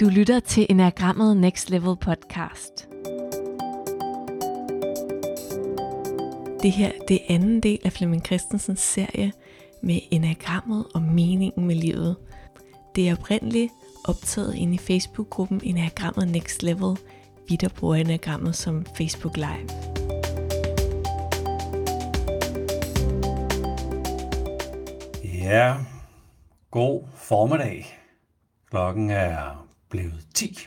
Du lytter til Enagrammet Next Level podcast. Det her det er anden del af Flemming Christensens serie med enagrammet og meningen med livet. Det er oprindeligt optaget ind i Facebook-gruppen Enagrammet Next Level, vi der bruger enagrammet som Facebook Live. Ja, god formiddag. Klokken er blevet 10.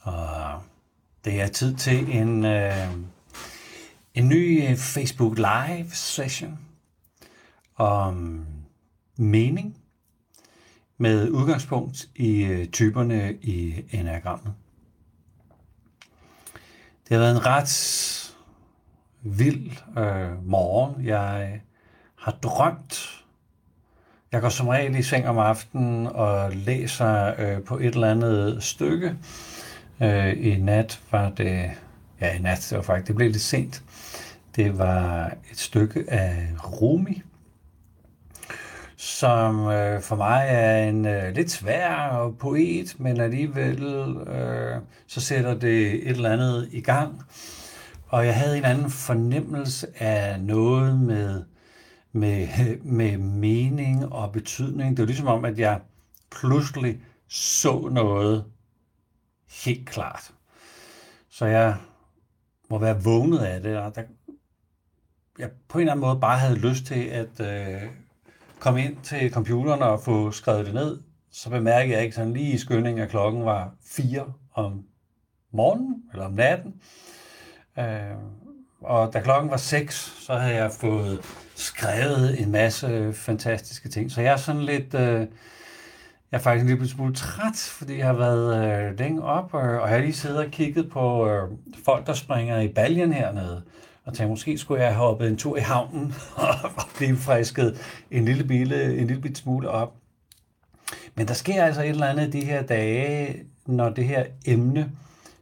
Og det er tid til en, øh, en ny øh, Facebook Live session om mening med udgangspunkt i øh, typerne i enagrammet. Det har været en ret vild øh, morgen. Jeg har drømt jeg går som regel i seng om aftenen og læser øh, på et eller andet stykke. Øh, I nat var det, ja i nat, det var faktisk, det blev lidt sent. Det var et stykke af Rumi, som øh, for mig er en øh, lidt svær poet, men alligevel øh, så sætter det et eller andet i gang. Og jeg havde en anden fornemmelse af noget med med, med mening og betydning. Det var ligesom om, at jeg pludselig så noget helt klart. Så jeg må være vågnet af det, og der, jeg på en eller anden måde bare havde lyst til at øh, komme ind til computeren og få skrevet det ned. Så bemærkede jeg ikke sådan lige i skyndingen, at klokken var 4 om morgenen, eller om natten. Øh, og da klokken var 6, så havde jeg fået skrevet en masse fantastiske ting. Så jeg er sådan lidt... Øh, jeg er faktisk en lille smule træt, fordi jeg har været øh, længe op, øh, og jeg har lige siddet og kigget på øh, folk, der springer i baljen hernede, og tænkte, måske skulle jeg have hoppet en tur i havnen og blive frisket en lille, bile, en lille bit smule op. Men der sker altså et eller andet de her dage, når det her emne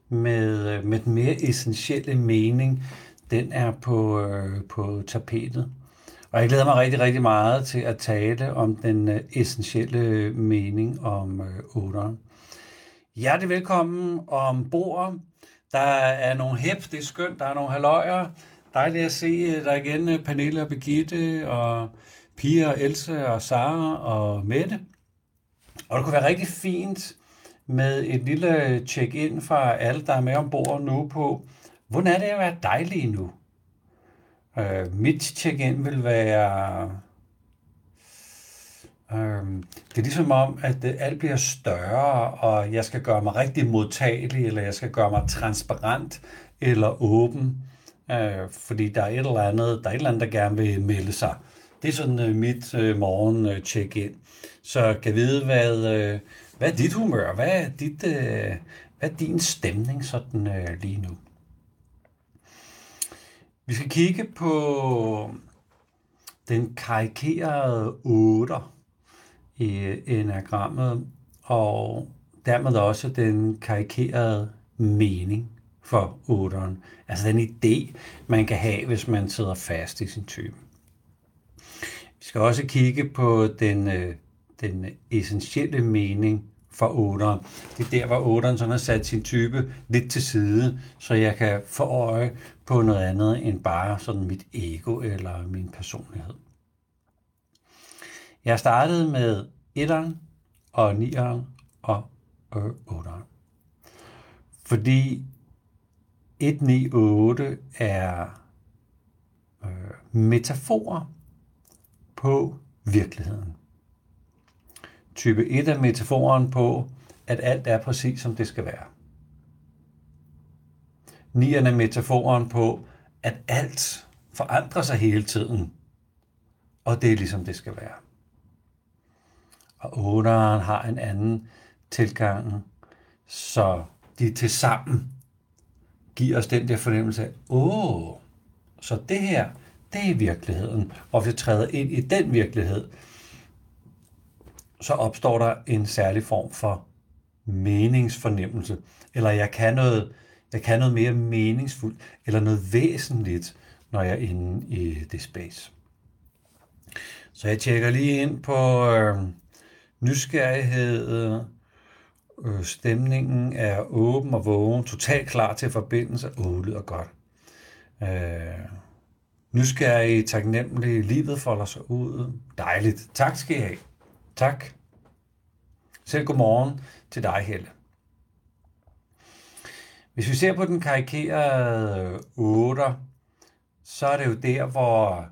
med, øh, med den mere essentielle mening, den er på, øh, på tapetet. Og jeg glæder mig rigtig, rigtig meget til at tale om den øh, essentielle øh, mening om øh, otteren. Hjertelig velkommen ombord. Der er nogle hæb, det er skønt, der er nogle haløjer. Dejligt at se øh, dig igen, øh, Pernille og Birgitte, og Pia og Else og Sara og Mette. Og det kunne være rigtig fint med et lille check-in fra alle, der er med ombord nu på, hvordan er det at være dejlig nu? Øh, mit check-in vil være... Øh, det er ligesom om, at det, alt bliver større, og jeg skal gøre mig rigtig modtagelig, eller jeg skal gøre mig transparent eller åben, øh, fordi der er et eller andet, der er et eller andet, der gerne vil melde sig. Det er sådan øh, mit øh, morgen øh, check-in. Så kan vide, hvad, øh, hvad er dit humør? Hvad er, dit, øh, hvad er din stemning sådan øh, lige nu? Vi skal kigge på den karikerede 8 i enagrammet, og dermed også den karikerede mening for 8'eren. Altså den idé, man kan have, hvis man sidder fast i sin type. Vi skal også kigge på den, øh, den essentielle mening for 8'eren. Det er der, hvor 8'eren sådan har sat sin type lidt til side, så jeg kan få øje på noget andet end bare sådan mit ego eller min personlighed. Jeg startede med 1'eren og 9'eren og øh, 8'eren. Fordi 198 er øh, metaforer på virkeligheden. Type 1 er metaforen på, at alt er præcis som det skal være. 9 er metaforen på, at alt forandrer sig hele tiden, og det er ligesom det skal være. Og 8'eren har en anden tilgang, så de til sammen giver os den der fornemmelse af, åh, så det her, det er virkeligheden. Og hvis vi træder ind i den virkelighed, så opstår der en særlig form for meningsfornemmelse. Eller jeg kan noget, jeg kan noget mere meningsfuldt, eller noget væsentligt, når jeg er inde i det space. Så jeg tjekker lige ind på øh, nysgerrighed, øh, stemningen er åben og vågen, totalt klar til forbindelse, åh, lyder godt. Øh, nysgerrig, taknemmelig, livet folder sig ud. Dejligt. Tak skal I have. Tak. Selv godmorgen til dig, Helle. Hvis vi ser på den karikerede 8, så er det jo der, hvor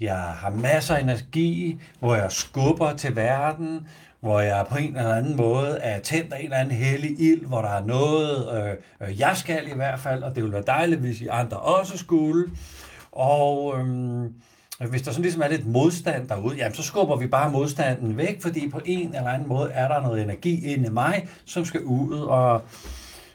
jeg har masser af energi, hvor jeg skubber til verden, hvor jeg på en eller anden måde er tændt af en eller anden hellig ild, hvor der er noget, øh, øh jeg skal i hvert fald, og det ville være dejligt, hvis I andre også skulle. Og øh, hvis der sådan ligesom er lidt modstand derude, jamen så skubber vi bare modstanden væk, fordi på en eller anden måde er der noget energi inde i mig, som skal ud og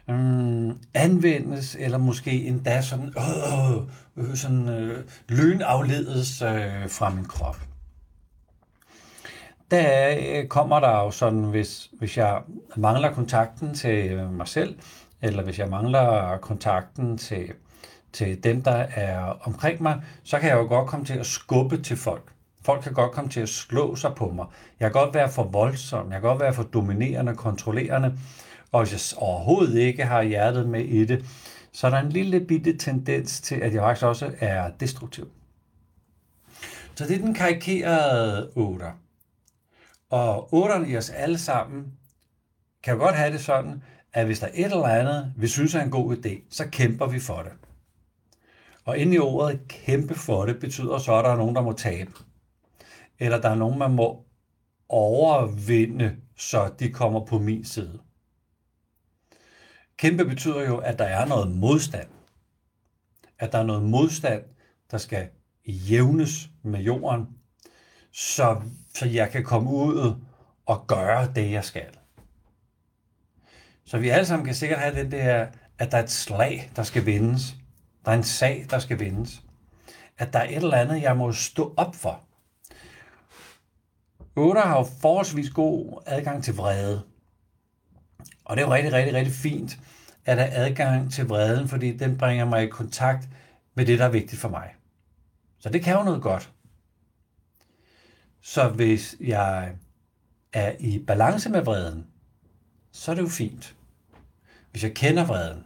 øhm, anvendes, eller måske endda sådan, øh, øh, sådan øh, lynafledes øh, fra min krop. Der øh, kommer der jo sådan, hvis, hvis jeg mangler kontakten til mig selv, eller hvis jeg mangler kontakten til, til dem, der er omkring mig, så kan jeg jo godt komme til at skubbe til folk. Folk kan godt komme til at slå sig på mig. Jeg kan godt være for voldsom, jeg kan godt være for dominerende, kontrollerende, og hvis jeg overhovedet ikke har hjertet med i det, så er der en lille bitte tendens til, at jeg faktisk også er destruktiv. Så det er den karikerede 8. Og otterne i os alle sammen kan jo godt have det sådan, at hvis der er et eller andet, vi synes er en god idé, så kæmper vi for det. Og inde i ordet kæmpe for det, betyder så, at der er nogen, der må tabe. Eller der er nogen, man må overvinde, så de kommer på min side. Kæmpe betyder jo, at der er noget modstand. At der er noget modstand, der skal jævnes med jorden, så, så jeg kan komme ud og gøre det, jeg skal. Så vi alle sammen kan sikkert have den der, at der er et slag, der skal vindes. Der er en sag, der skal vindes. At der er et eller andet, jeg må stå op for. 8 har jo forholdsvis god adgang til vrede. Og det er jo rigtig, rigtig, rigtig fint, at have adgang til vreden, fordi den bringer mig i kontakt med det, der er vigtigt for mig. Så det kan jo noget godt. Så hvis jeg er i balance med vreden, så er det jo fint. Hvis jeg kender vreden,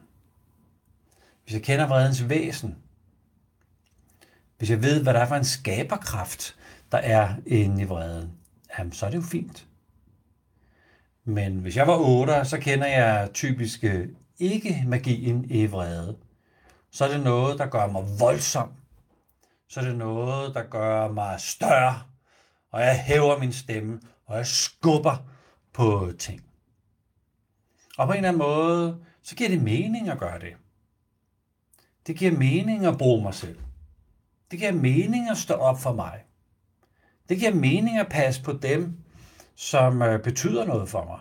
hvis jeg kender vredens væsen, hvis jeg ved, hvad der er for en skaberkraft, der er inde i vreden, jamen, så er det jo fint. Men hvis jeg var 8, så kender jeg typisk øh, ikke magien i vrede. Så er det noget, der gør mig voldsom. Så er det noget, der gør mig større og jeg hæver min stemme, og jeg skubber på ting. Og på en eller anden måde, så giver det mening at gøre det. Det giver mening at bruge mig selv. Det giver mening at stå op for mig. Det giver mening at passe på dem, som øh, betyder noget for mig.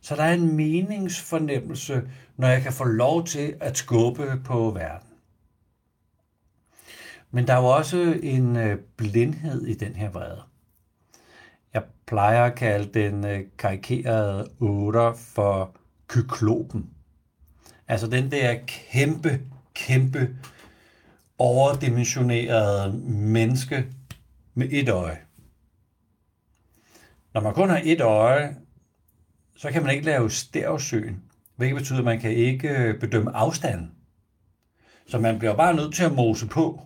Så der er en meningsfornemmelse, når jeg kan få lov til at skubbe på verden. Men der er jo også en øh, blindhed i den her vrede plejer at kalde den øh, karikerede 8 for kyklopen. Altså den der kæmpe, kæmpe overdimensioneret menneske med et øje. Når man kun har et øje, så kan man ikke lave stereosyn, hvilket betyder, at man kan ikke bedømme afstanden. Så man bliver bare nødt til at mose på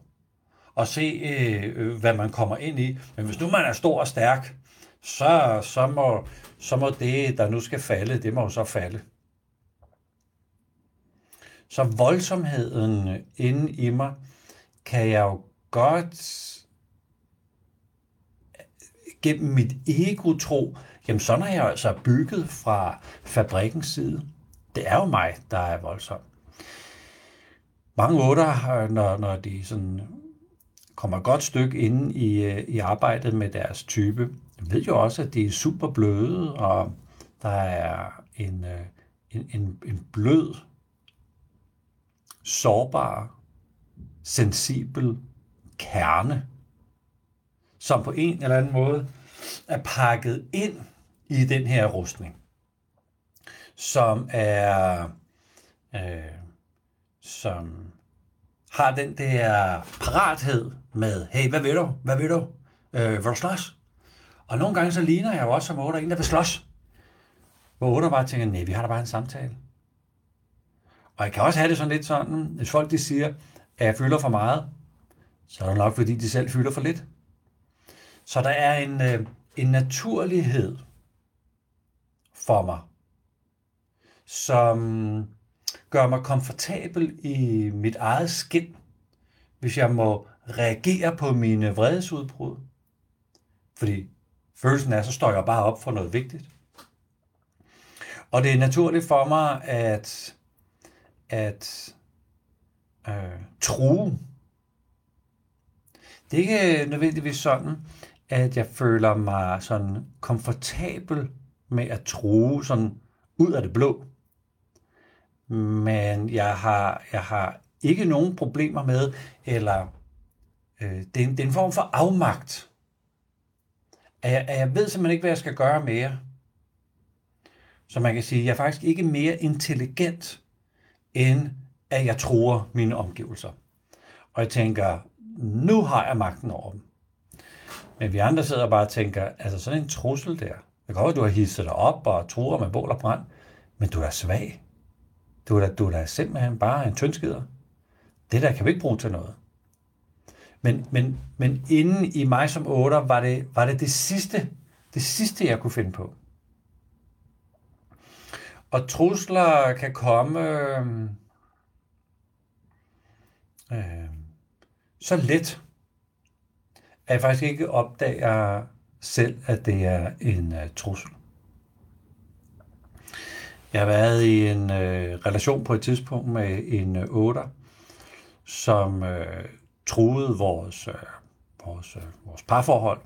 og se, øh, øh, hvad man kommer ind i. Men hvis nu man er stor og stærk, så, så, må, så må det, der nu skal falde, det må jo så falde. Så voldsomheden øh, inde i mig, kan jeg jo godt øh, gennem mit ego tro, jamen sådan er jeg altså bygget fra fabrikkens side. Det er jo mig, der er voldsom. Mange otter, øh, når, når de sådan kommer et godt stykke ind i, i arbejdet med deres type, ved jo også, at det er super bløde, og der er en, en, en, en blød, sårbar, sensibel kerne, som på en eller anden måde er pakket ind i den her rustning, som er, øh, som har den der parathed med, hey, hvad vil du? Hvad vil du? Øh, vil du slås? Og nogle gange så ligner jeg jo også som otter en, der vil slås. Hvor otter bare tænker, nej, vi har da bare en samtale. Og jeg kan også have det sådan lidt sådan, hvis folk de siger, at jeg fylder for meget, så er det nok, fordi de selv fylder for lidt. Så der er en, øh, en naturlighed for mig, som gør mig komfortabel i mit eget skin, hvis jeg må reagere på mine vredesudbrud. Fordi følelsen er, så står jeg bare op for noget vigtigt. Og det er naturligt for mig at, at øh, true. Det er ikke øh, nødvendigvis sådan, at jeg føler mig sådan komfortabel med at true sådan ud af det blå. Men jeg har, jeg har ikke nogen problemer med, eller øh, det, er en, det er en form for afmagt. At jeg, at jeg ved simpelthen ikke, hvad jeg skal gøre mere. Så man kan sige, at jeg er faktisk ikke mere intelligent, end at jeg tror mine omgivelser. Og jeg tænker, nu har jeg magten over dem. Men vi andre sidder bare og tænker, altså sådan en trussel der. Det kan godt at du har hisset dig op og truer med bål og brand, men du er svag. Du er da, du er da simpelthen bare en tyndskider. Det der kan vi ikke bruge til noget. Men, men, men inden i mig som otter var det, var det det sidste, det sidste, jeg kunne finde på. Og trusler kan komme øh, så let, at jeg faktisk ikke opdager selv, at det er en øh, trussel. Jeg har været i en øh, relation på et tidspunkt med en øh, otter, som øh, truede vores, øh, vores, øh, vores parforhold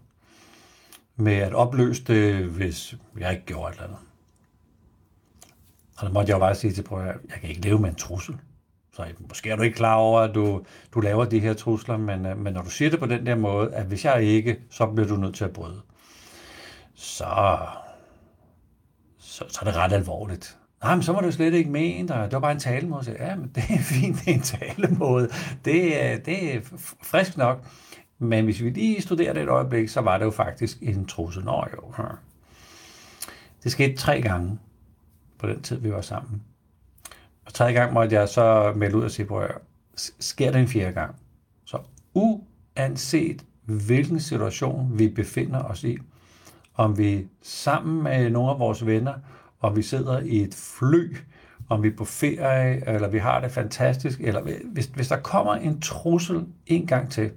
med at opløse det, hvis jeg ikke gjorde et eller andet. Og så måtte jeg jo bare sige til prøv jeg kan ikke leve med en trussel. Så måske er du ikke klar over, at du, du laver de her trusler, men, øh, men når du siger det på den der måde, at hvis jeg ikke, så bliver du nødt til at bryde, så, så, så er det ret alvorligt. Nej, men så var du slet ikke med, og det var bare en talemåde. Så, ja, men det er fint, det er en talemåde. Det er, det er frisk nok. Men hvis vi lige studerer det et øjeblik, så var det jo faktisk en trussel. Nå jo. Hm. Det skete tre gange på den tid, vi var sammen. Og tredje gang måtte jeg så melde ud og sige, prøv sker det en fjerde gang, så uanset hvilken situation vi befinder os i, om vi er sammen med nogle af vores venner, om vi sidder i et fly, om vi er på ferie, eller vi har det fantastisk, eller hvis, hvis der kommer en trussel en gang til,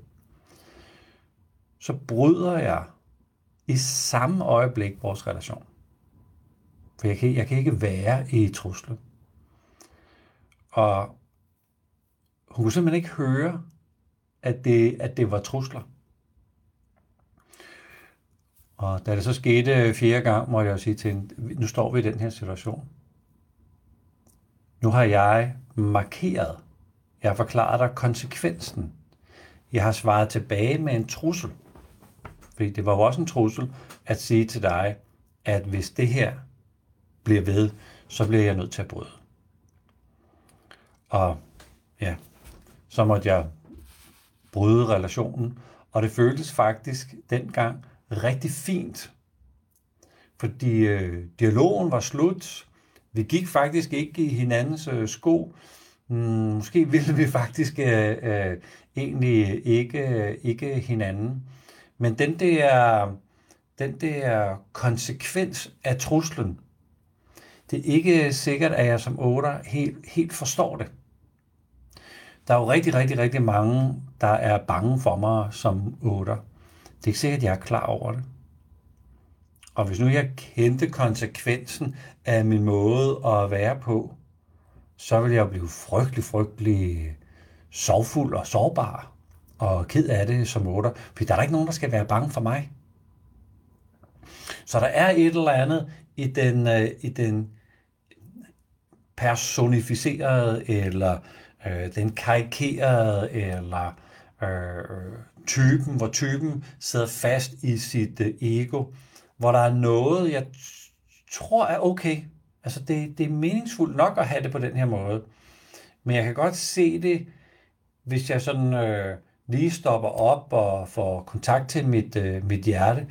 så bryder jeg i samme øjeblik vores relation. For jeg kan, jeg kan ikke være i truslen. Og hun kunne simpelthen ikke høre, at det, at det var trusler. Og da det så skete fjerde gang, må jeg sige til hende, nu står vi i den her situation. Nu har jeg markeret, jeg har forklaret dig konsekvensen. Jeg har svaret tilbage med en trussel. Fordi det var jo også en trussel at sige til dig, at hvis det her bliver ved, så bliver jeg nødt til at bryde. Og ja, så måtte jeg bryde relationen. Og det føltes faktisk dengang rigtig fint. Fordi øh, dialogen var slut. Vi gik faktisk ikke i hinandens øh, sko. Mm, måske ville vi faktisk øh, øh, egentlig ikke, øh, ikke hinanden. Men den der, den der konsekvens af truslen, det er ikke sikkert, at jeg som otter helt, helt forstår det. Der er jo rigtig, rigtig, rigtig mange, der er bange for mig som otter. Det er ikke sikkert, at jeg er klar over det. Og hvis nu jeg kendte konsekvensen af min måde at være på, så ville jeg blive frygtelig, frygtelig sorgfuld og sårbar og ked af det som otter. For der er ikke nogen, der skal være bange for mig. Så der er et eller andet i den, øh, i den personificerede eller øh, den karikerede eller øh, øh, typen, hvor typen sidder fast i sit øh, ego, hvor der er noget, jeg tror er okay. Altså det, det er meningsfuldt nok at have det på den her måde. Men jeg kan godt se det, hvis jeg sådan øh, lige stopper op og får kontakt til mit, øh, mit hjerte,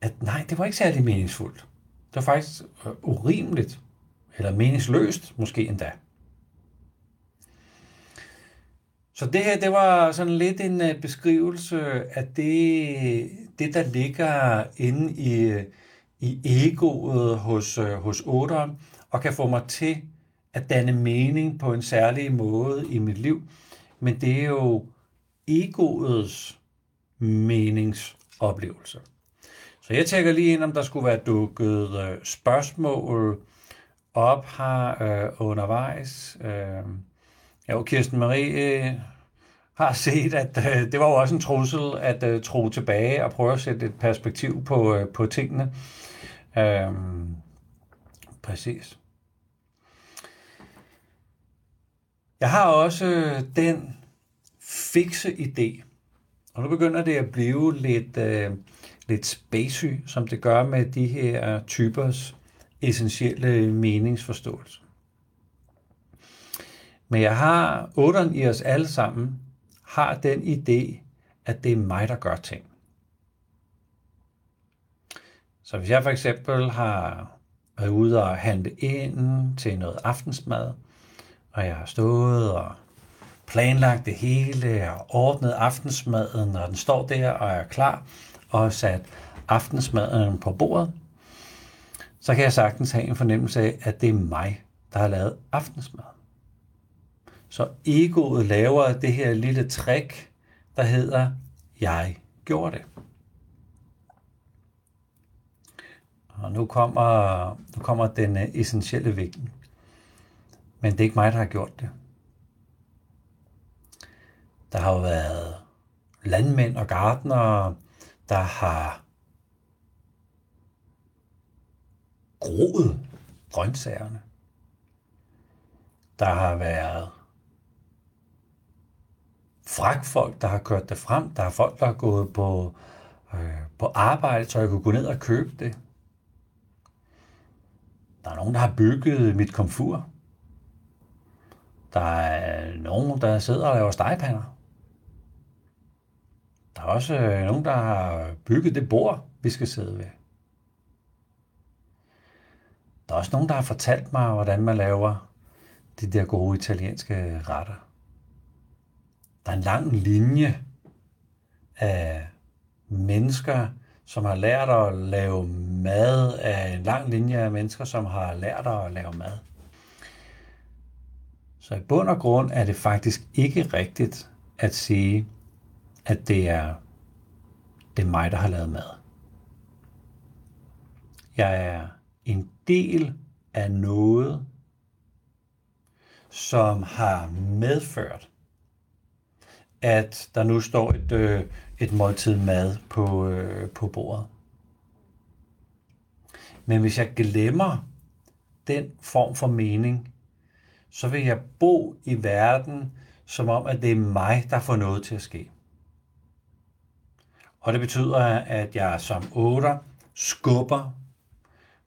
at nej, det var ikke særlig meningsfuldt. Det er faktisk øh, urimeligt, eller meningsløst måske endda. Så det her, det var sådan lidt en øh, beskrivelse af det, det der ligger inde i, i egoet hos, øh, hos otteren, og kan få mig til at danne mening på en særlig måde i mit liv. Men det er jo egoets meningsoplevelse. Så jeg tjekker lige ind, om der skulle være dukket øh, spørgsmål op her øh, undervejs. Øh, jo, Kirsten Marie øh, har set, at øh, det var jo også en trussel at øh, tro tilbage og prøve at sætte et perspektiv på, øh, på tingene. Øh, præcis. Jeg har også øh, den fikse idé, og nu begynder det at blive lidt, øh, lidt spacey, som det gør med de her typers essentielle meningsforståelse. Men jeg har, otteren i os alle sammen, har den idé, at det er mig, der gør ting. Så hvis jeg for eksempel har været ude og handle ind til noget aftensmad, og jeg har stået og planlagt det hele og ordnet aftensmaden, når den står der og er klar, og sat aftensmaden på bordet, så kan jeg sagtens have en fornemmelse af, at det er mig, der har lavet aftensmad. Så egoet laver det her lille trick, der hedder, jeg gjorde det. Og nu kommer, nu kommer den øh, essentielle vinkel. Men det er ikke mig, der har gjort det. Der har jo været landmænd og gardnere, der har groet grøntsagerne. Der har været fragtfolk, der har kørt det frem. Der er folk, der har gået på, øh, på arbejde, så jeg kunne gå ned og købe det. Der er nogen, der har bygget mit komfur. Der er nogen, der sidder og laver stegepander. Der er også øh, nogen, der har bygget det bord, vi skal sidde ved. Der er også nogen, der har fortalt mig, hvordan man laver de der gode italienske retter. Der er en lang linje af mennesker, som har lært at lave mad, af en lang linje af mennesker, som har lært at lave mad. Så i bund og grund er det faktisk ikke rigtigt at sige, at det er, det er mig, der har lavet mad. Jeg er en del af noget, som har medført, at der nu står et, øh, et måltid mad på, øh, på bordet. Men hvis jeg glemmer den form for mening, så vil jeg bo i verden, som om, at det er mig, der får noget til at ske. Og det betyder, at jeg som otter skubber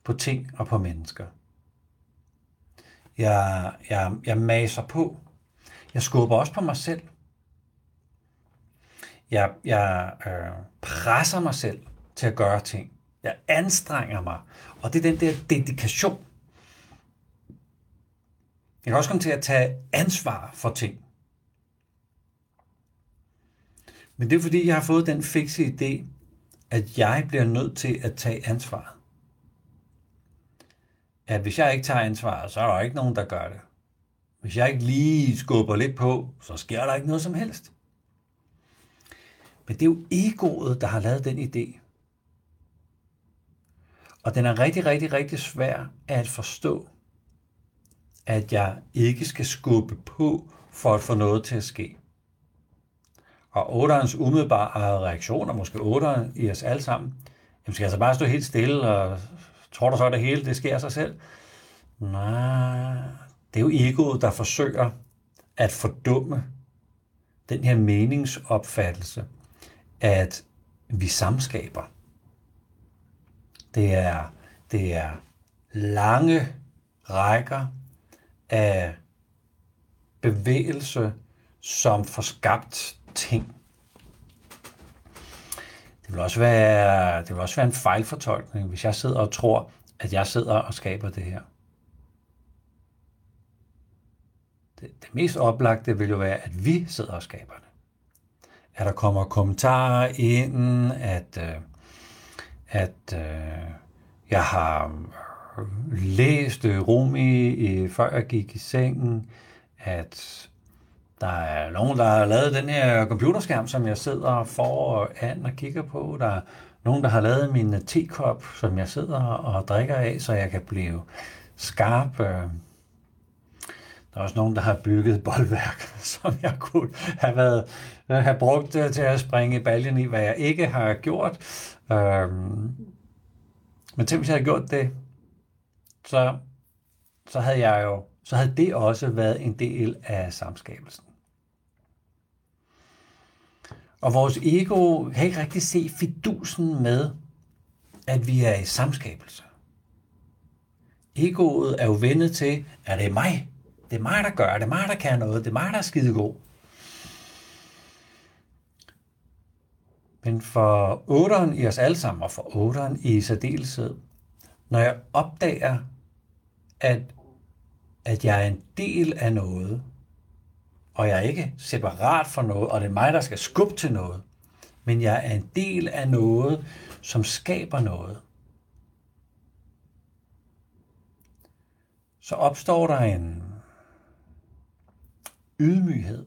på ting og på mennesker. Jeg, jeg, jeg maser på. Jeg skubber også på mig selv. Jeg, jeg øh, presser mig selv til at gøre ting. Jeg anstrenger mig. Og det er den der dedikation. Jeg kan også komme til at tage ansvar for ting. Men det er fordi, jeg har fået den fikse idé, at jeg bliver nødt til at tage ansvar. At hvis jeg ikke tager ansvar, så er der ikke nogen, der gør det. Hvis jeg ikke lige skubber lidt på, så sker der ikke noget som helst. Men det er jo egoet, der har lavet den idé. Og den er rigtig, rigtig, rigtig svær at forstå, at jeg ikke skal skubbe på for at få noget til at ske. Og otterens umiddelbare reaktioner, måske otteren i os alle sammen, jamen skal jeg altså bare stå helt stille, og tror du så, at det hele det sker sig selv? Nej, det er jo egoet, der forsøger at fordumme den her meningsopfattelse, at vi samskaber. Det er, det er lange rækker af bevægelse, som får skabt ting. Det vil også være, det vil også være en fejlfortolkning, hvis jeg sidder og tror, at jeg sidder og skaber det her. Det, det mest oplagte vil jo være, at vi sidder og skaber det. At der kommer kommentarer ind, at, øh, at øh, jeg har øh, læst øh, Rumi, øh, før jeg gik i sengen, at der er nogen, der har lavet den her computerskærm, som jeg sidder foran og kigger på. Der er nogen, der har lavet min tekop, som jeg sidder og drikker af, så jeg kan blive skarp. Øh, der er også nogen, der har bygget boldværk, som jeg kunne have, været, have brugt øh, til at springe i baljen i, hvad jeg ikke har gjort. Øh, men til hvis jeg havde gjort det, så, så havde jeg jo, så havde det også været en del af samskabelsen. Og vores ego kan ikke rigtig se fidusen med, at vi er i samskabelse. Egoet er jo vendet til, at det er mig. Det er mig, der gør det. er mig, der kan noget. Det er mig, der er skidegod. Men for otteren i os alle sammen, og for otteren i særdeleshed, når jeg opdager, at, at jeg er en del af noget, og jeg er ikke separat for noget, og det er mig, der skal skubbe til noget, men jeg er en del af noget, som skaber noget. Så opstår der en ydmyghed.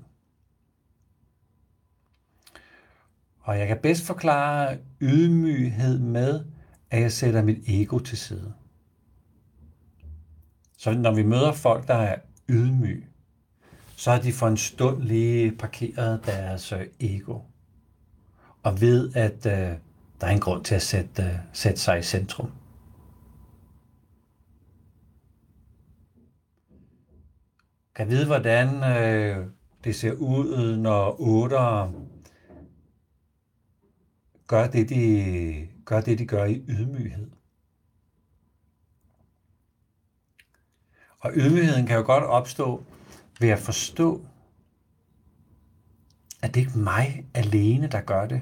Og jeg kan bedst forklare ydmyghed med, at jeg sætter mit ego til side. Så når vi møder folk, der er ydmyge, så har de for en stund lige parkeret deres øh, ego. Og ved, at øh, der er en grund til at sætte, øh, sætte sig i centrum. Kan vide, hvordan øh, det ser ud, når otter gør det, de gør det, de gør i ydmyghed. Og ydmygheden kan jo godt opstå ved at forstå, at det ikke er mig alene, der gør det.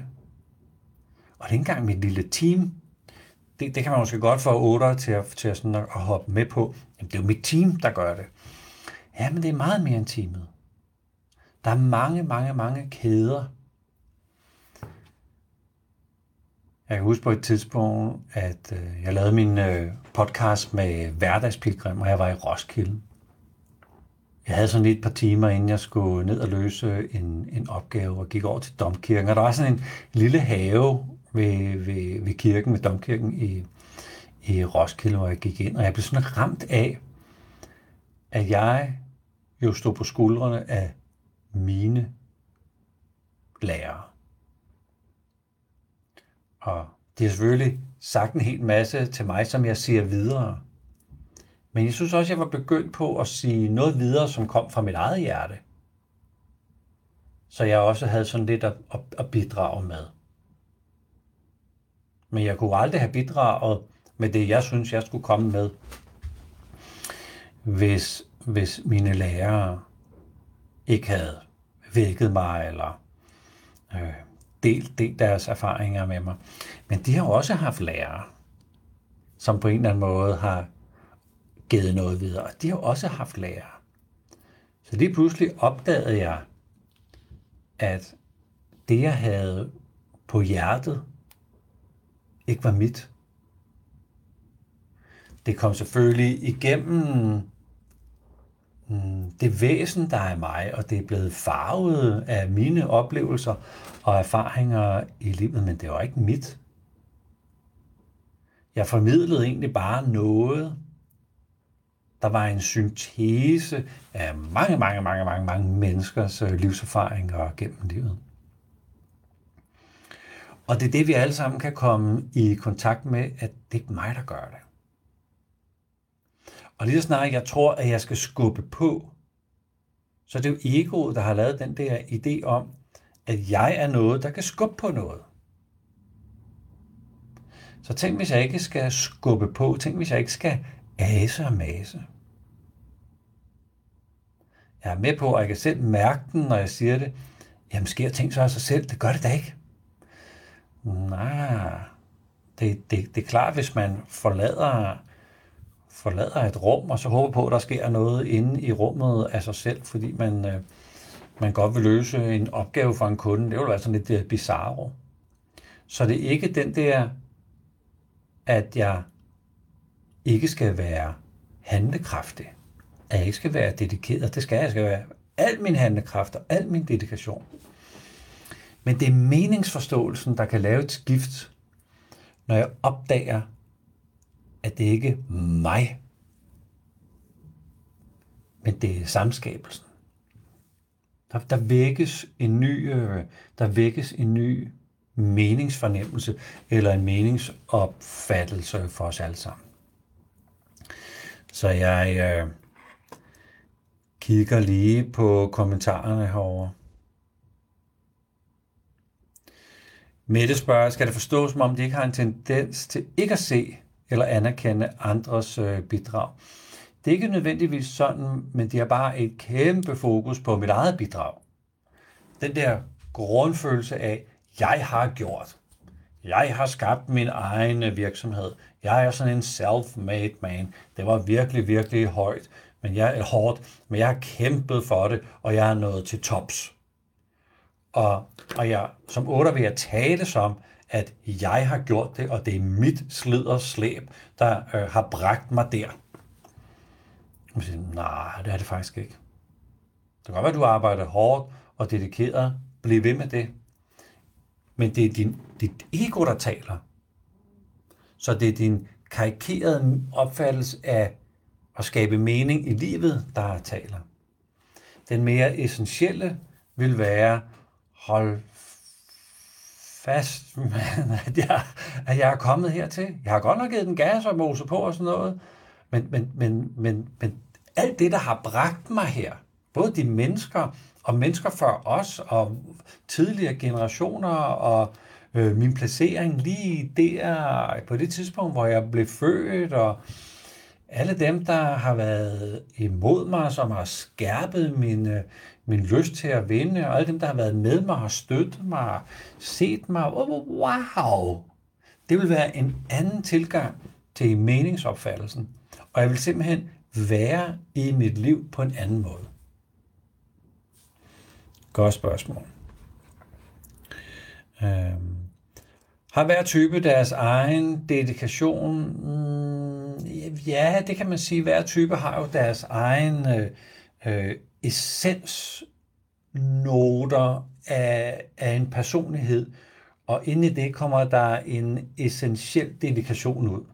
Og det er ikke engang mit lille team. Det, det kan man måske godt få otter til at, til at, sådan at, at hoppe med på. Jamen, det er jo mit team, der gør det. Ja, men det er meget mere end teamet. Der er mange, mange, mange kæder. Jeg kan huske på et tidspunkt, at øh, jeg lavede min øh, podcast med hverdagspilgrim, og jeg var i Roskilde. Jeg havde sådan lige et par timer, inden jeg skulle ned og løse en, en opgave, og gik over til Domkirken. Og der var sådan en lille have ved, ved, ved kirken, ved Domkirken i, i Roskilde, hvor jeg gik ind. Og jeg blev sådan ramt af, at jeg jo stod på skuldrene af mine lærere. Og det er selvfølgelig sagt en hel masse til mig, som jeg siger videre. Men jeg synes også, jeg var begyndt på at sige noget videre, som kom fra mit eget hjerte. Så jeg også havde sådan lidt at, at, at bidrage med. Men jeg kunne aldrig have bidraget med det, jeg synes, jeg skulle komme med, hvis, hvis mine lærere ikke havde vækket mig, eller øh, delt, delt deres erfaringer med mig. Men de har også haft lærere, som på en eller anden måde har givet noget videre. De har også haft lærere. Så lige pludselig opdagede jeg, at det, jeg havde på hjertet, ikke var mit. Det kom selvfølgelig igennem mm, det væsen, der er mig, og det er blevet farvet af mine oplevelser og erfaringer i livet, men det var ikke mit. Jeg formidlede egentlig bare noget, der var en syntese af mange, mange, mange, mange, mange menneskers øh, livserfaringer gennem livet. Og det er det, vi alle sammen kan komme i kontakt med, at det er ikke mig, der gør det. Og lige så snart jeg tror, at jeg skal skubbe på, så det er jo egoet, der har lavet den der idé om, at jeg er noget, der kan skubbe på noget. Så tænk, hvis jeg ikke skal skubbe på, tænk, hvis jeg ikke skal ase og mase. Jeg er med på, at jeg kan selv mærke den, når jeg siger det. Jamen, sker ting så af sig selv? Det gør det da ikke. Nej, det, det, det er klart, hvis man forlader forlader et rum, og så håber på, at der sker noget inde i rummet af sig selv, fordi man, øh, man godt vil løse en opgave for en kunde. Det vil altså være sådan lidt øh, bizarro. Så det er ikke den der, at jeg ikke skal være handlekraftig, at jeg ikke skal være dedikeret. Det skal jeg. Jeg skal være al min handlekraft og al min dedikation. Men det er meningsforståelsen, der kan lave et skift, når jeg opdager, at det ikke er mig, men det er samskabelsen. Der, der vækkes en ny, øh, der vækkes en ny meningsfornemmelse eller en meningsopfattelse for os alle sammen. Så jeg øh, kigger lige på kommentarerne herover. Mette spørger, skal det forstås som om de ikke har en tendens til ikke at se eller anerkende andres øh, bidrag? Det er ikke nødvendigvis sådan, men de har bare et kæmpe fokus på mit eget bidrag. Den der grundfølelse af, jeg har gjort. Jeg har skabt min egen øh, virksomhed. Jeg er sådan en self-made man. Det var virkelig, virkelig højt, men jeg er hårdt, men jeg har kæmpet for det, og jeg er nået til tops. Og, og jeg, som otter vil jeg tale som, at jeg har gjort det, og det er mit slid og slæb, der øh, har bragt mig der. Man siger, nej, det er det faktisk ikke. Det kan godt være, at du arbejder hårdt og dedikeret. Bliv ved med det. Men det er din, dit ego, der taler. Så det er din karikerede opfattelse af at skabe mening i livet, der taler. Den mere essentielle vil være, hold fast, man, at, jeg, at jeg er kommet hertil. Jeg har godt nok givet den gas og mose på og sådan noget, men, men, men, men, men alt det, der har bragt mig her, både de mennesker og mennesker før os, og tidligere generationer, og øh, min placering lige der, på det tidspunkt, hvor jeg blev født, og alle dem, der har været imod mig, som har skærpet min, øh, min lyst til at vinde, og alle dem, der har været med mig, har støttet mig, set mig, wow! Det vil være en anden tilgang til meningsopfattelsen, og jeg vil simpelthen være i mit liv på en anden måde. Godt spørgsmål. Øhm. Har hver type deres egen dedikation? Mm, ja, det kan man sige. Hver type har jo deres egen øh, øh, essensnoter af, af en personlighed, og inde i det kommer der en essentiel dedikation ud.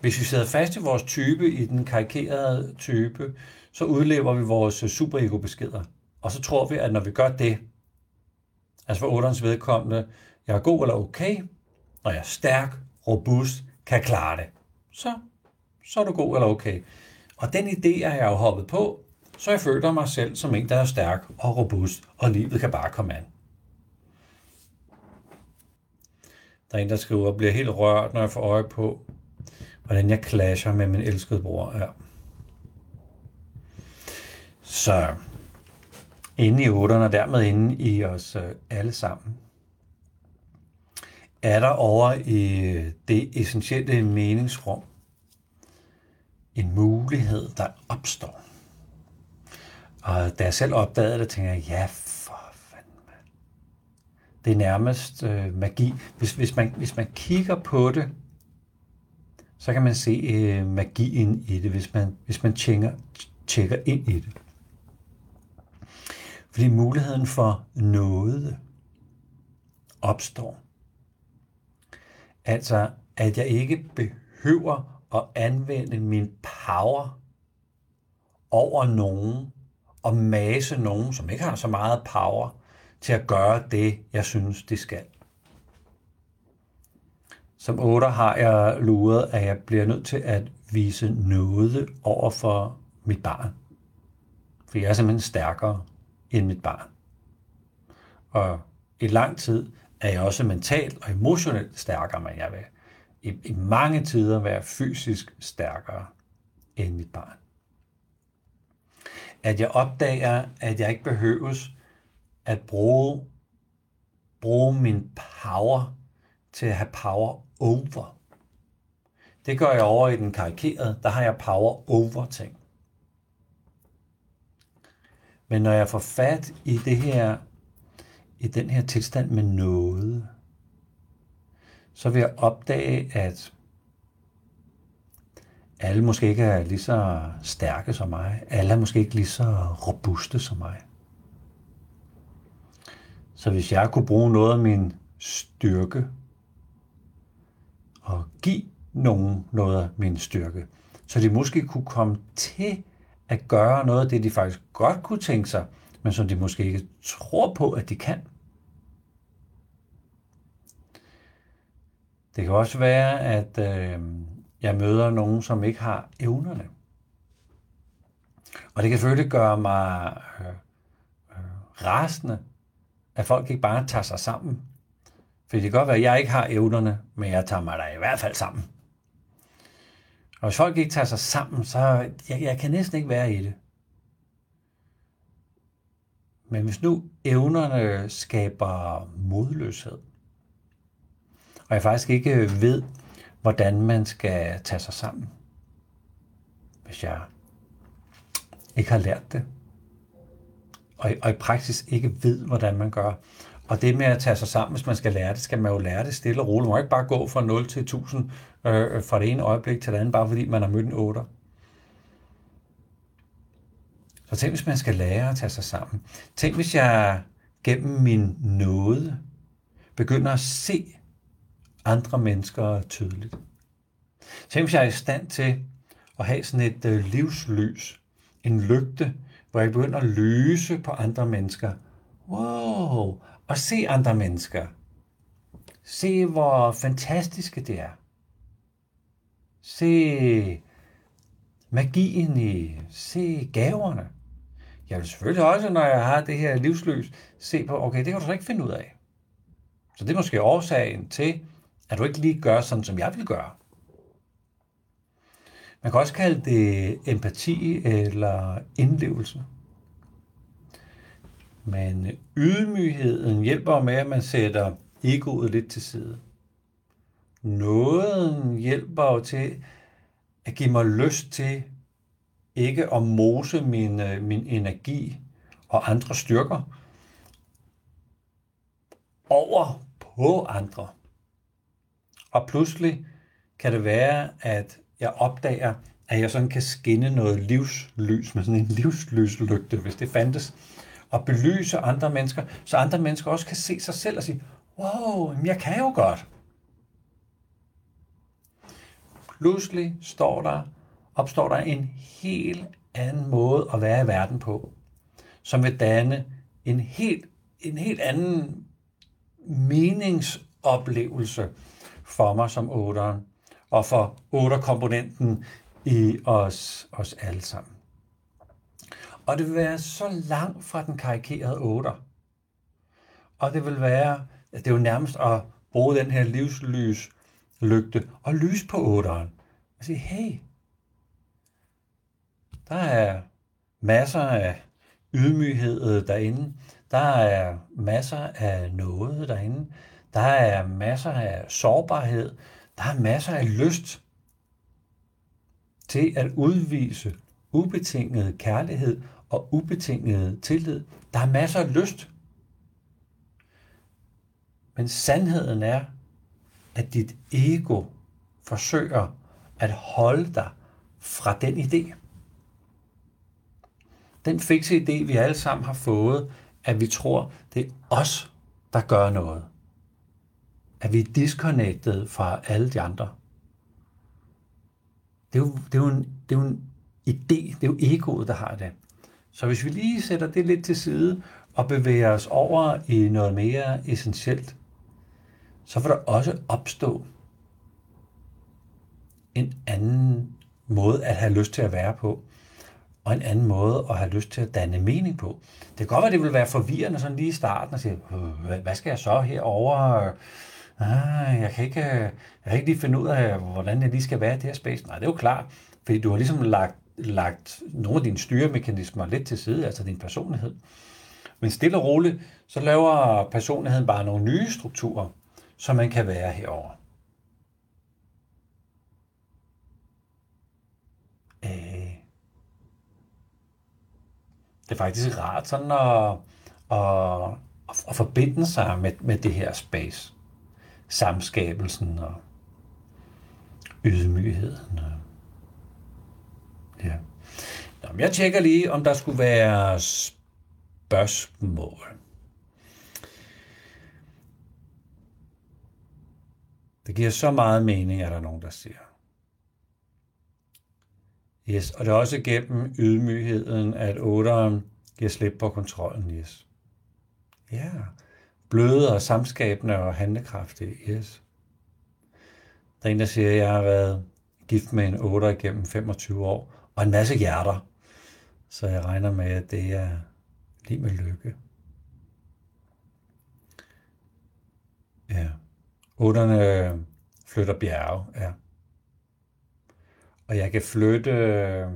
Hvis vi sidder fast i vores type, i den karikerede type, så udlever vi vores superego-beskeder. Og så tror vi, at når vi gør det, altså for otterens vedkommende, jeg er god eller okay, og jeg er stærk, robust, kan klare det, så, så er du god eller okay. Og den idé er jeg jo hoppet på, så jeg føler mig selv som en, der er stærk og robust, og livet kan bare komme an. Der er en, der skriver, bliver helt rørt, når jeg får øje på, hvordan jeg clasher med min elskede bror. Ja. Så inde i otterne, og dermed inde i os øh, alle sammen, er der over i det essentielle meningsrum en mulighed, der opstår. Og da jeg selv opdagede det, tænkte jeg, ja, for fanden, man. Det er nærmest øh, magi. Hvis, hvis, man, hvis man kigger på det, så kan man se øh, magien i det, hvis man, hvis man tjekker, tjekker ind i det. Fordi muligheden for noget opstår. Altså, at jeg ikke behøver at anvende min power over nogen og mase nogen, som ikke har så meget power, til at gøre det, jeg synes, det skal. Som otter har jeg luret, at jeg bliver nødt til at vise noget over for mit barn. For jeg er simpelthen stærkere end mit barn. Og i lang tid er jeg også mentalt og emotionelt stærkere, end jeg vil i, i mange tider være fysisk stærkere end mit barn. At jeg opdager, at jeg ikke behøves at bruge, bruge min power til at have power over. Det gør jeg over i den karikerede. Der har jeg power over ting. Men når jeg får fat i det her, i den her tilstand med noget, så vil jeg opdage, at alle måske ikke er lige så stærke som mig. Alle er måske ikke lige så robuste som mig. Så hvis jeg kunne bruge noget af min styrke og give nogen noget af min styrke, så de måske kunne komme til at gøre noget af det, de faktisk godt kunne tænke sig, men som de måske ikke tror på, at de kan. Det kan også være, at øh, jeg møder nogen, som ikke har evnerne. Og det kan selvfølgelig gøre mig øh, øh, rasende, at folk ikke bare tager sig sammen. For det kan godt være, at jeg ikke har evnerne, men jeg tager mig da i hvert fald sammen. Og hvis folk ikke tager sig sammen, så jeg, jeg kan næsten ikke være i det. Men hvis nu evnerne skaber modløshed, og jeg faktisk ikke ved, hvordan man skal tage sig sammen, hvis jeg ikke har lært det, og, og i praksis ikke ved, hvordan man gør. Og det med at tage sig sammen, hvis man skal lære det, skal man jo lære det stille og roligt. Man må ikke bare gå fra 0 til 1000 øh, øh, fra det ene øjeblik til det andet, bare fordi man har mødt en 8. Så tænk, hvis man skal lære at tage sig sammen. Tænk, hvis jeg gennem min nåde begynder at se andre mennesker tydeligt. Tænk, hvis jeg er i stand til at have sådan et øh, livslys, en lygte, hvor jeg begynder at lyse på andre mennesker. Wow! Og se andre mennesker. Se, hvor fantastiske det er. Se magien i, se gaverne. Jeg vil selvfølgelig også, når jeg har det her livsløs, se på, okay, det kan du så ikke finde ud af. Så det er måske årsagen til, at du ikke lige gør sådan, som jeg vil gøre. Man kan også kalde det empati eller indlevelse. Men ydmygheden hjælper med, at man sætter egoet lidt til side. Nåden hjælper jo til at give mig lyst til ikke at mose min, øh, min energi og andre styrker over på andre. Og pludselig kan det være, at jeg opdager, at jeg sådan kan skinne noget livslys med sådan en livslyslygte, hvis det fandtes, og belyse andre mennesker, så andre mennesker også kan se sig selv og sige, wow, jeg kan jo godt. Pludselig står der, opstår der en helt anden måde at være i verden på, som vil danne en helt, en helt anden meningsoplevelse for mig som otteren, og for otterkomponenten i os, os alle sammen. Og det vil være så langt fra den karikerede otter. Og det vil være, det er jo nærmest at bruge den her livslys lygte og lys på otteren. Og sige, hey, der er masser af ydmyghed øh, derinde. Der er masser af noget derinde. Der er masser af sårbarhed. Der er masser af lyst til at udvise ubetinget kærlighed og ubetinget tillid. Der er masser af lyst. Men sandheden er, at dit ego forsøger at holde dig fra den idé. Den fikse idé, vi alle sammen har fået, at vi tror, det er os, der gør noget. At vi er disconnected fra alle de andre. Det er jo, det er jo, en, det er jo en idé, det er jo egoet, der har det. Så hvis vi lige sætter det lidt til side og bevæger os over i noget mere essentielt, så vil der også opstå en anden måde at have lyst til at være på, og en anden måde at have lyst til at danne mening på. Det kan godt være, det vil være forvirrende sådan lige i starten og sige, hvad skal jeg så herover? Ah, jeg, kan ikke, jeg kan ikke lige finde ud af, hvordan jeg lige skal være i det her space. Nej, det er jo klart, fordi du har ligesom lagt lagt nogle af dine styremekanismer lidt til side, altså din personlighed. Men stille og roligt, så laver personligheden bare nogle nye strukturer, så man kan være herover. Det er faktisk rart sådan at, at, at forbinde sig med, med det her space. Samskabelsen og ydmygheden. Ja. Nå, jeg tjekker lige, om der skulle være spørgsmål. Det giver så meget mening, er der nogen, der siger. Yes, og det er også gennem ydmygheden, at otteren giver slip på kontrollen, yes. Ja, bløde og samskabende og handlekraftige, yes. Der er en, der siger, at jeg har været gift med en otter igennem 25 år, og en masse hjerter. Så jeg regner med, at det er lige med lykke. Ja. Otterne flytter bjerge, ja. Og jeg kan flytte... Øh,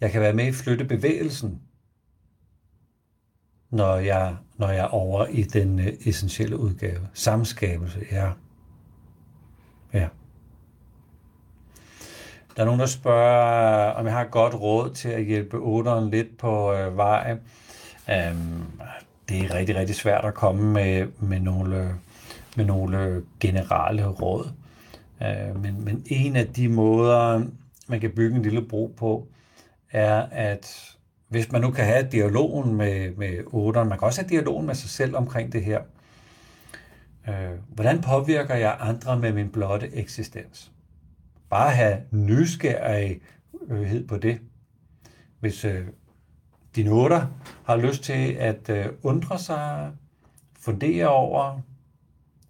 jeg kan være med i flyttebevægelsen, når jeg, når jeg er over i den øh, essentielle udgave. Samskabelse, ja. Ja. Der er nogen, der spørger, øh, om jeg har et godt råd til at hjælpe otteren lidt på øh, vej. Øhm, det er rigtig, rigtig svært at komme med, med, nogle, med nogle generelle råd. Øh, men, men en af de måder, man kan bygge en lille bro på, er, at hvis man nu kan have dialogen med, med otteren, man kan også have dialogen med sig selv omkring det her. Uh, hvordan påvirker jeg andre med min blotte eksistens? bare have nysgerrighed på det. Hvis øh, dine otter har lyst til at øh, undre sig, fundere over,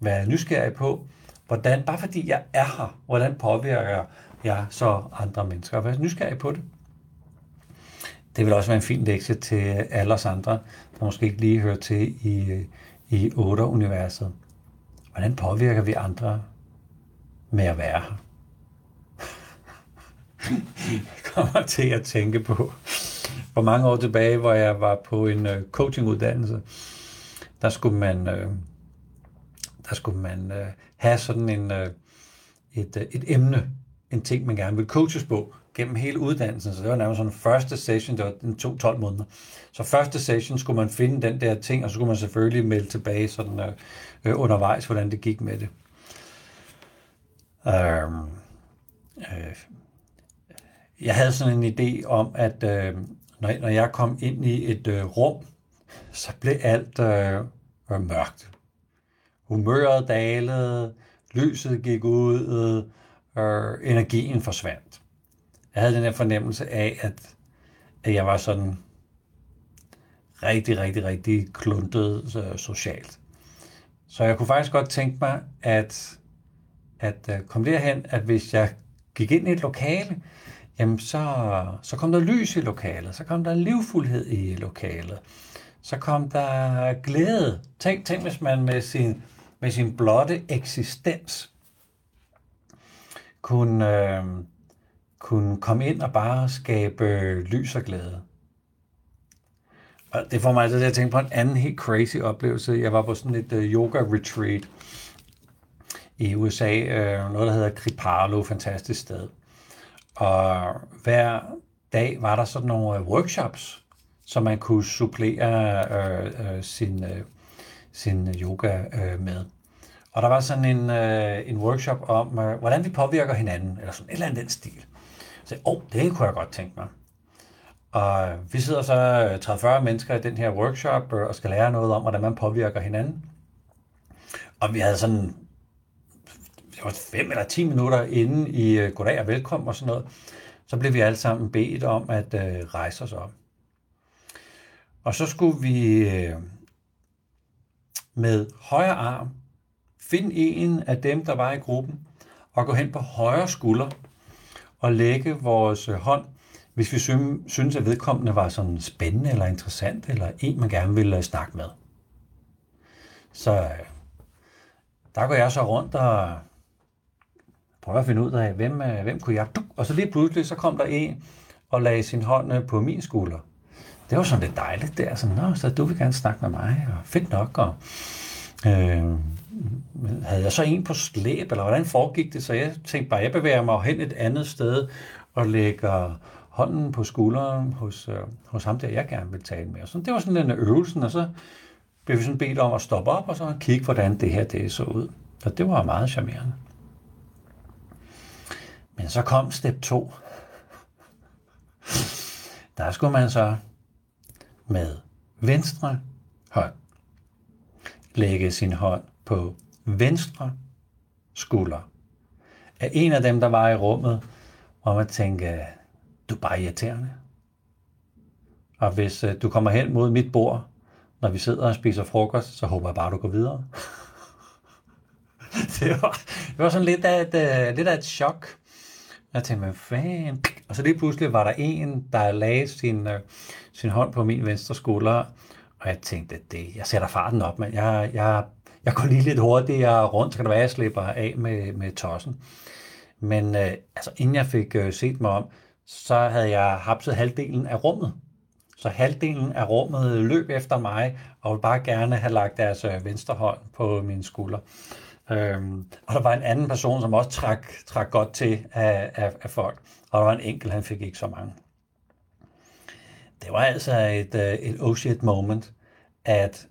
være nysgerrig på, hvordan, bare fordi jeg er her, hvordan påvirker jeg så andre mennesker? Være nysgerrig på det. Det vil også være en fin lektie til alle os andre, der måske ikke lige hører til i, i 8-universet. Hvordan påvirker vi andre med at være her? kommer til at tænke på, for mange år tilbage, hvor jeg var på en øh, coachinguddannelse, der skulle man, øh, der skulle man øh, have sådan en, øh, et, øh, et emne, en ting, man gerne vil coaches på gennem hele uddannelsen. Så det var nærmest sådan første session, det var den to 12 måneder. Så første session skulle man finde den der ting, og så skulle man selvfølgelig melde tilbage sådan, øh, øh undervejs, hvordan det gik med det. Øh, øh, jeg havde sådan en idé om, at øh, når, når jeg kom ind i et øh, rum, så blev alt øh, mørkt. Humøret dalede, lyset gik ud, øh, energien forsvandt. Jeg havde den her fornemmelse af, at, at jeg var sådan rigtig, rigtig, rigtig kluntet øh, socialt. Så jeg kunne faktisk godt tænke mig, at, at øh, komme derhen, at hvis jeg gik ind i et lokale, jamen så, så kom der lys i lokalet, så kom der livfuldhed i lokalet, så kom der glæde. Tænk, tænk hvis man med sin, med sin blotte eksistens kunne, øh, kunne komme ind og bare skabe lys og glæde. Og det får mig altså til at tænke på en anden helt crazy oplevelse. Jeg var på sådan et øh, yoga retreat i USA, øh, noget der hedder Kripalo, fantastisk sted. Og hver dag var der sådan nogle øh, workshops, som man kunne supplere øh, øh, sin, øh, sin øh, yoga øh, med. Og der var sådan en, øh, en workshop om, øh, hvordan vi påvirker hinanden, eller sådan et eller andet den stil. Så åh, oh, det kunne jeg godt tænke mig. Og vi sidder så øh, 30-40 mennesker i den her workshop øh, og skal lære noget om, hvordan man påvirker hinanden. Og vi havde sådan det var fem eller 10 minutter inde i øh, Goddag og Velkommen og sådan noget, så blev vi alle sammen bedt om at øh, rejse os op. Og så skulle vi øh, med højre arm Find en af dem, der var i gruppen, og gå hen på højre skulder og lægge vores hånd, hvis vi synes, at vedkommende var sådan spændende eller interessant, eller en, man gerne ville øh, snakke med. Så øh, der går jeg så rundt og prøver at finde ud af, hvem, øh, hvem kunne jeg... Og så lige pludselig, så kom der en og lagde sin hånd på min skulder. Det var sådan lidt dejligt der. Så, Nå, så du vil gerne snakke med mig, og fedt nok. Og, øh, havde jeg så en på slæb, eller hvordan foregik det? Så jeg tænkte bare, jeg bevæger mig hen et andet sted og lægger hånden på skulderen hos, øh, hos ham der, jeg gerne vil tale med. Og så, det var sådan en øvelse, og så blev vi sådan bedt om at stoppe op og så kigge, hvordan det her det så ud. Og det var meget charmerende. Men så kom step 2. Der skulle man så med venstre hånd lægge sin hånd på venstre skulder Er en af dem, der var i rummet, hvor man tænke, du er bare irriterende. Og hvis øh, du kommer hen mod mit bord, når vi sidder og spiser frokost, så håber jeg bare, du går videre. det, var, det var sådan lidt af et, øh, lidt af et chok. Jeg tænkte, hvad fanden? Og så lige pludselig var der en, der lagde sin, øh, sin hånd på min venstre skulder, og jeg tænkte, det, jeg sætter farten op, men jeg, jeg, jeg går lige lidt hurtigere rundt, så kan det være, at jeg slipper af med, med tossen. Men øh, altså, inden jeg fik øh, set mig om, så havde jeg hapset halvdelen af rummet. Så halvdelen af rummet løb efter mig, og ville bare gerne have lagt deres øh, venstre hånd på min skulder. Øhm, og der var en anden person, som også trak, trak godt til af, af, af folk. Og der var en enkelt, han fik ikke så mange. Det var altså et, øh, et oh shit moment, at,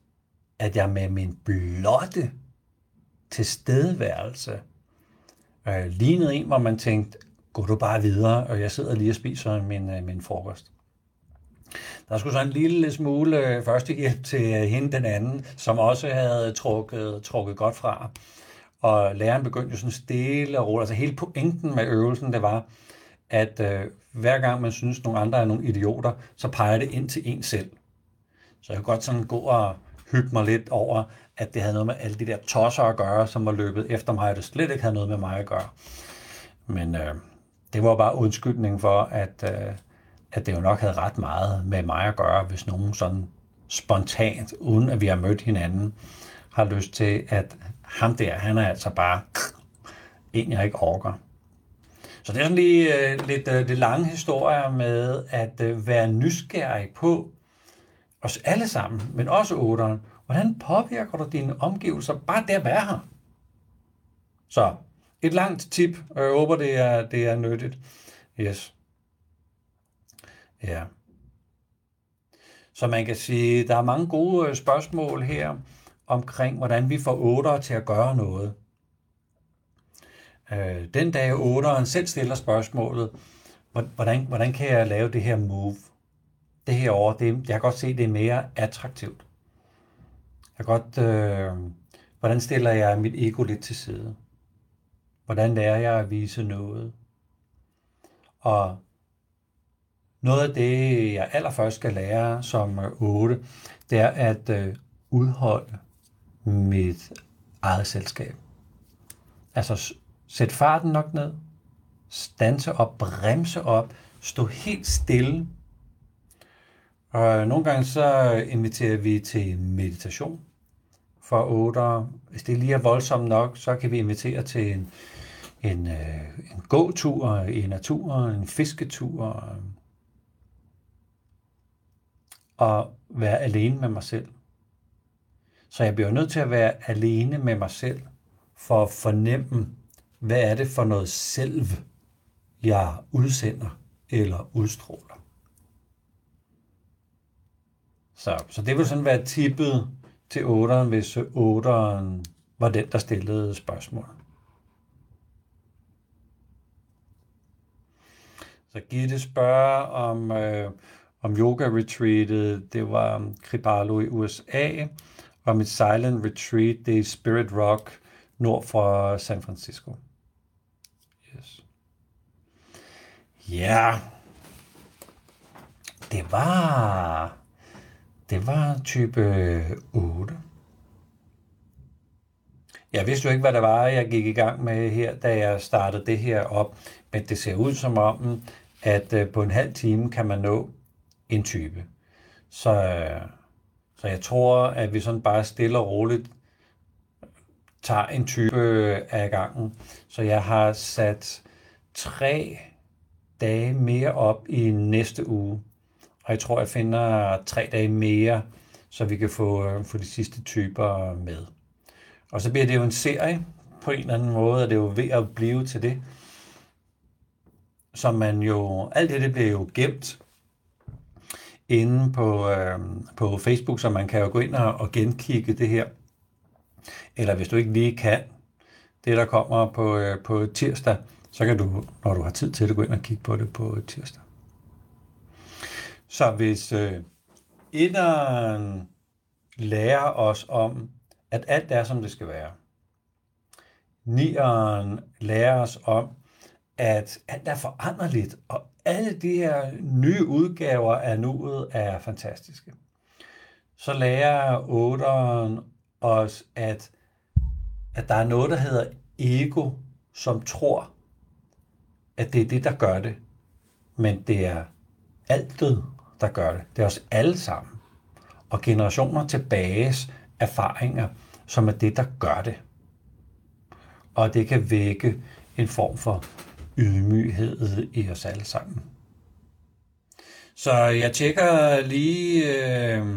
at jeg med min blotte tilstedeværelse øh, lignede en, hvor man tænkte, gå du bare videre, og jeg sidder lige og spiser min, øh, min frokost. Der skulle så en lille smule øh, førstehjælp til øh, hende den anden, som også havde trukket, trukket godt fra. Og læreren begyndte jo sådan stille og roligt. Altså hele pointen med øvelsen, det var, at øh, hver gang man synes, at nogle andre er nogle idioter, så peger det ind til en selv. Så jeg kan godt sådan gå og hygge mig lidt over, at det havde noget med alle de der tosser at gøre, som var løbet efter mig, og det slet ikke havde noget med mig at gøre. Men øh, det var bare undskyldning for, at, øh, at det jo nok havde ret meget med mig at gøre, hvis nogen sådan spontant, uden at vi har mødt hinanden, har lyst til, at ham der, han er altså bare en, jeg ikke orker. Så det er sådan lige øh, lidt, øh, lidt lange historier med at øh, være nysgerrig på os alle sammen, men også otteren. Hvordan påvirker du dine omgivelser bare det at være her? Så et langt tip, og jeg håber, det er, det er nyttigt. Yes. Ja. Så man kan sige, der er mange gode øh, spørgsmål her omkring, hvordan vi får otter til at gøre noget. Øh, den dag otteren selv stiller spørgsmålet, hvordan, hvordan kan jeg lave det her move? Det her over, det, jeg kan godt se, det er mere attraktivt. Jeg kan godt, øh, hvordan stiller jeg mit ego lidt til side? Hvordan lærer jeg at vise noget? Og noget af det, jeg allerførst skal lære som 8, det er at øh, udholde mit eget selskab. Altså sæt farten nok ned, stanse op, bremse op, stå helt stille. Og nogle gange så inviterer vi til meditation for 8. Hvis det lige er voldsomt nok, så kan vi invitere til en en, øh, en gåtur i naturen, en fisketur, og være alene med mig selv. Så jeg bliver nødt til at være alene med mig selv, for at fornemme, hvad er det for noget selv, jeg udsender eller udstråler. Så, så det vil sådan være tippet til 8'eren, hvis 8'eren var den, der stillede spørgsmål. Så Gitte spørger om, øh, om yoga retreatet, det var Kripalo i USA, var mit silent retreat, det er Spirit Rock nord for San Francisco. Yes. Ja, det var, det var type 8. Jeg vidste jo ikke, hvad det var, jeg gik i gang med her, da jeg startede det her op, men det ser ud som om, at øh, på en halv time kan man nå en type. Så, øh, så jeg tror, at vi sådan bare stille og roligt tager en type af gangen. Så jeg har sat tre dage mere op i næste uge. Og jeg tror, jeg finder tre dage mere, så vi kan få, øh, få de sidste typer med. Og så bliver det jo en serie på en eller anden måde, og det er jo ved at blive til det. som man jo, alt det, det bliver jo gemt inde på, øh, på Facebook, så man kan jo gå ind og, og genkigge det her. Eller hvis du ikke lige kan det, der kommer på, øh, på tirsdag, så kan du, når du har tid til det, gå ind og kigge på det på tirsdag. Så hvis øh, inderen lærer os om, at alt er, som det skal være. Nieren lærer os om, at alt er foranderligt, og alle de her nye udgaver af nuet er fantastiske. Så lærer otteren os, at, at der er noget, der hedder ego, som tror, at det er det, der gør det. Men det er altet, der gør det. Det er os alle sammen. Og generationer tilbages erfaringer, som er det, der gør det. Og det kan vække en form for ydmyghed i os alle sammen. Så jeg tjekker lige, øh,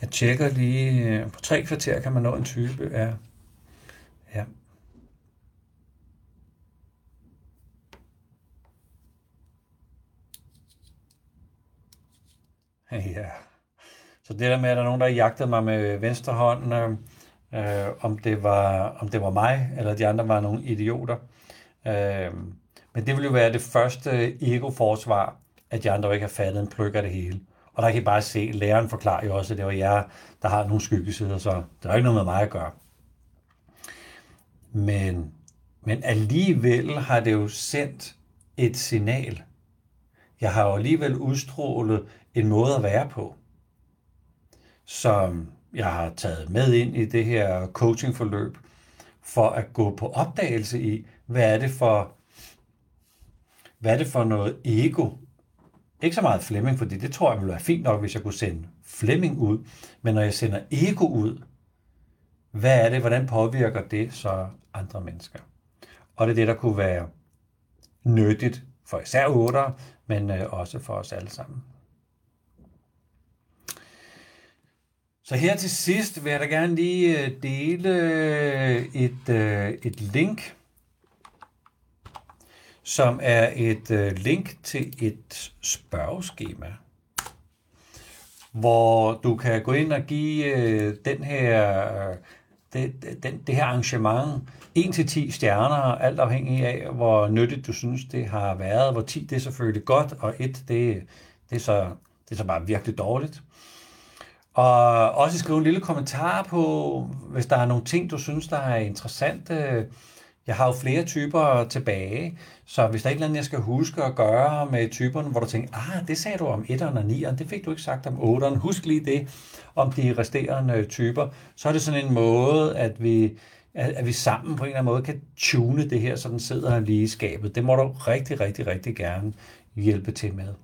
jeg tjekker lige, øh, på tre kvarter kan man nå en type af, ja. Ja. Så det der med, at der er nogen, der jagtede mig med venstre hånd, øh, øh, om, det var, om det var mig, eller de andre var nogle idioter. Øh, men det ville jo være det første ego-forsvar, at de andre ikke har fattet en pløk af det hele. Og der kan I bare se, læreren forklarer jo også, at det var jer, der har nogle skyggesider, så det har ikke noget med mig at gøre. Men, men alligevel har det jo sendt et signal. Jeg har jo alligevel udstrålet en måde at være på, som jeg har taget med ind i det her coachingforløb, for at gå på opdagelse i, hvad er det for, hvad er det for noget ego? Ikke så meget Flemming, fordi det tror jeg ville være fint nok, hvis jeg kunne sende Flemming ud. Men når jeg sender ego ud, hvad er det, hvordan påvirker det så andre mennesker? Og det er det, der kunne være nyttigt for især otter, men øh, også for os alle sammen. Så her til sidst vil jeg da gerne lige øh, dele øh, et, et link, som er et øh, link til et spørgeskema, hvor du kan gå ind og give øh, den her, øh, det, den, det her arrangement 1-10 stjerner, alt afhængig af, hvor nyttigt du synes, det har været. Hvor 10 det er selvfølgelig godt, og 1 det, det, er, så, det er så bare virkelig dårligt. Og også skrive en lille kommentar på, hvis der er nogle ting, du synes, der er interessante. Jeg har jo flere typer tilbage, så hvis der er et eller andet, jeg skal huske at gøre med typerne, hvor du tænker, ah, det sagde du om 1'eren og 9'eren, det fik du ikke sagt om 8'eren, husk lige det om de resterende typer, så er det sådan en måde, at vi, at vi sammen på en eller anden måde kan tune det her, så den sidder lige i skabet. Det må du rigtig, rigtig, rigtig gerne hjælpe til med.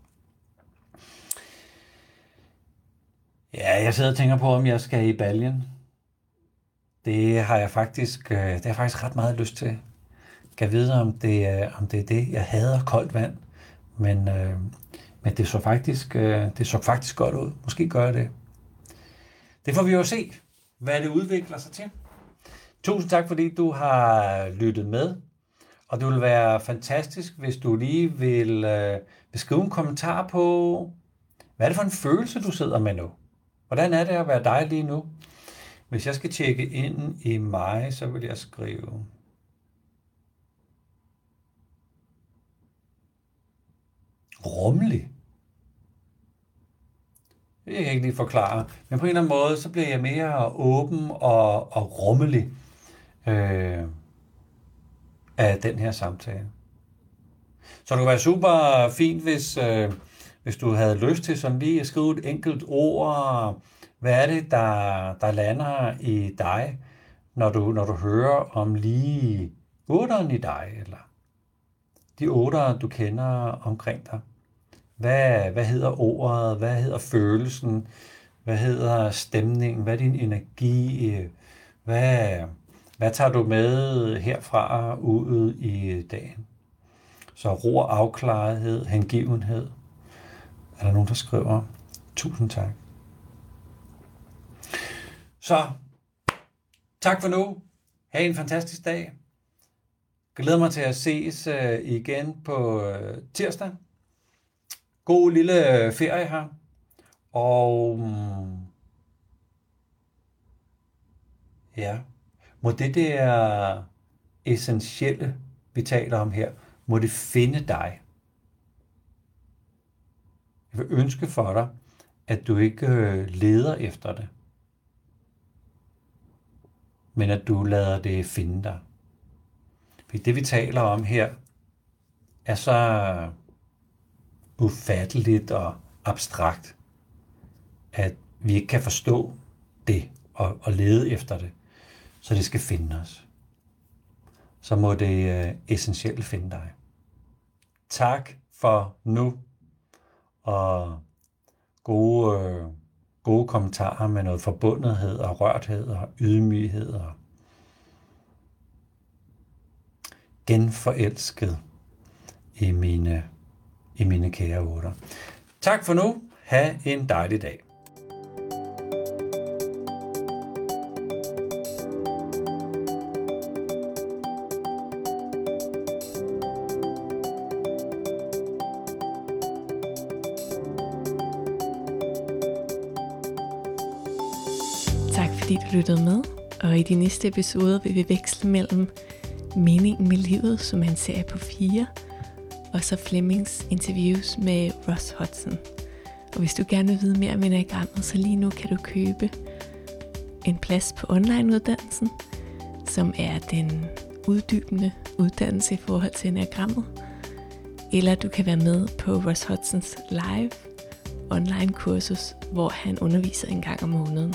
Ja, jeg sidder og tænker på, om jeg skal i baljen. Det har jeg faktisk, øh, det har jeg faktisk ret meget lyst til. Kan vide, om det, er, om det er det. Jeg hader koldt vand, men, øh, men det, så faktisk, øh, det så faktisk godt ud. Måske gør jeg det. Det får vi jo se, hvad det udvikler sig til. Tusind tak, fordi du har lyttet med. Og det vil være fantastisk, hvis du lige vil øh, beskrive en kommentar på, hvad er det for en følelse, du sidder med nu? Hvordan er det at være dig lige nu? Hvis jeg skal tjekke ind i mig, så vil jeg skrive rummelig. Det kan jeg ikke lige forklare. Men på en eller anden måde, så bliver jeg mere åben og, og rummelig øh, af den her samtale. Så det kunne være super fint, hvis, øh, hvis du havde lyst til sådan lige at skrive et enkelt ord, hvad er det, der, der lander i dig, når du, når du hører om lige otteren i dig, eller de otter, du kender omkring dig. Hvad, hvad hedder ordet? Hvad hedder følelsen? Hvad hedder stemningen? Hvad er din energi? Hvad, hvad tager du med herfra ud i dagen? Så ro afklarethed, hengivenhed, er der nogen, der skriver, tusind tak. Så tak for nu. Ha' en fantastisk dag. glæder mig til at ses øh, igen på øh, tirsdag. God lille øh, ferie her. Og mm, ja, må det der essentielle, vi taler om her, må det finde dig. Jeg vil ønske for dig, at du ikke leder efter det, men at du lader det finde dig. For det vi taler om her, er så ufatteligt og abstrakt, at vi ikke kan forstå det og, og lede efter det, så det skal finde os. Så må det øh, uh, essentielt finde dig. Tak for nu, og gode, øh, gode kommentarer med noget forbundethed og rørthed og ydmyghed og genforelsket i mine, i mine kære otter. Tak for nu. Ha' en dejlig dag. Lyttede med, og i de næste episoder vil vi veksle mellem Meningen med livet, som er en serie på fire, og så Flemings interviews med Ross Hudson. Og hvis du gerne vil vide mere om enagrammet, så lige nu kan du købe en plads på onlineuddannelsen, som er den uddybende uddannelse i forhold til enagrammet. Eller du kan være med på Ross Hudsons live online kursus, hvor han underviser en gang om måneden.